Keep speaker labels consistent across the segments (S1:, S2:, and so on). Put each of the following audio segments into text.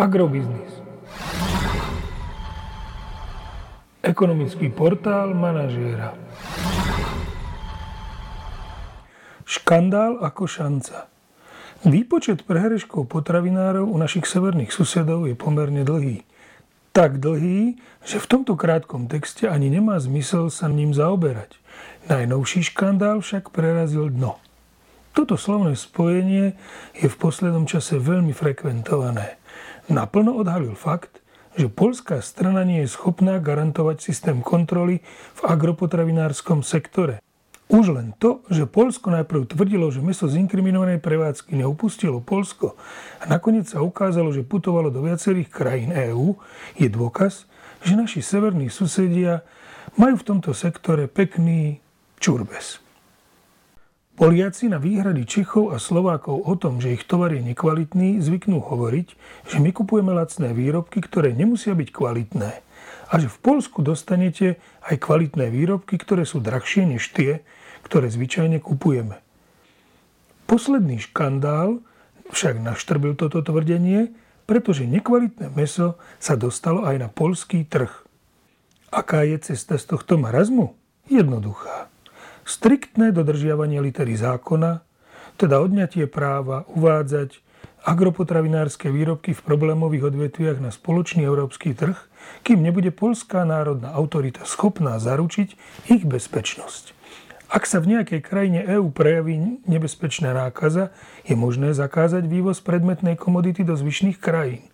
S1: Agrobiznis. Ekonomický portál manažéra. Škandál ako šanca. Výpočet prehreškov potravinárov u našich severných susedov je pomerne dlhý. Tak dlhý, že v tomto krátkom texte ani nemá zmysel sa ním zaoberať. Najnovší škandál však prerazil dno. Toto slovné spojenie je v poslednom čase veľmi frekventované naplno odhalil fakt, že polská strana nie je schopná garantovať systém kontroly v agropotravinárskom sektore. Už len to, že Polsko najprv tvrdilo, že meso z inkriminovanej prevádzky neupustilo Polsko a nakoniec sa ukázalo, že putovalo do viacerých krajín EÚ, je dôkaz, že naši severní susedia majú v tomto sektore pekný čurbes. Poliaci na výhrady Čechov a Slovákov o tom, že ich tovar je nekvalitný, zvyknú hovoriť, že my kupujeme lacné výrobky, ktoré nemusia byť kvalitné. A že v Polsku dostanete aj kvalitné výrobky, ktoré sú drahšie než tie, ktoré zvyčajne kupujeme. Posledný škandál však naštrbil toto tvrdenie, pretože nekvalitné meso sa dostalo aj na polský trh. Aká je cesta z tohto marazmu? Jednoduchá striktné dodržiavanie litery zákona, teda odňatie práva uvádzať agropotravinárske výrobky v problémových odvetviach na spoločný európsky trh, kým nebude polská národná autorita schopná zaručiť ich bezpečnosť. Ak sa v nejakej krajine EÚ prejaví nebezpečná nákaza, je možné zakázať vývoz predmetnej komodity do zvyšných krajín.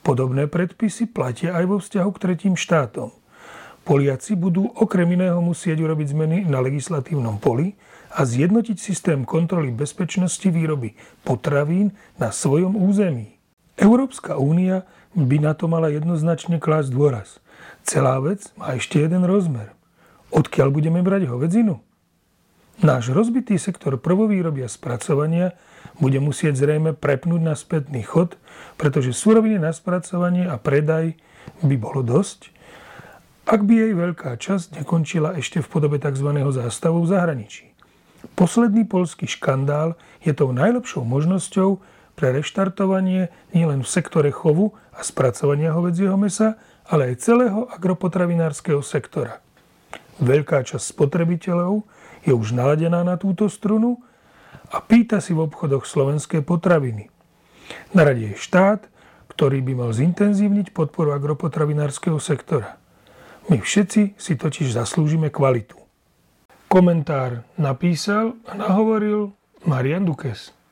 S1: Podobné predpisy platia aj vo vzťahu k tretím štátom. Poliaci budú okrem iného musieť urobiť zmeny na legislatívnom poli a zjednotiť systém kontroly bezpečnosti výroby potravín na svojom území. Európska únia by na to mala jednoznačne klásť dôraz. Celá vec má ešte jeden rozmer. Odkiaľ budeme brať hovedzinu? Náš rozbitý sektor prvovýroby a spracovania bude musieť zrejme prepnúť na spätný chod, pretože suroviny na spracovanie a predaj by bolo dosť ak by jej veľká časť nekončila ešte v podobe tzv. zástavu v zahraničí. Posledný polský škandál je tou najlepšou možnosťou pre reštartovanie nielen v sektore chovu a spracovania hovedzieho mesa, ale aj celého agropotravinárskeho sektora. Veľká časť spotrebiteľov je už naladená na túto strunu a pýta si v obchodoch slovenské potraviny. Na rade je štát, ktorý by mal zintenzívniť podporu agropotravinárskeho sektora. My všetci si totiž zaslúžime kvalitu. Komentár napísal a nahovoril Marian Dukes.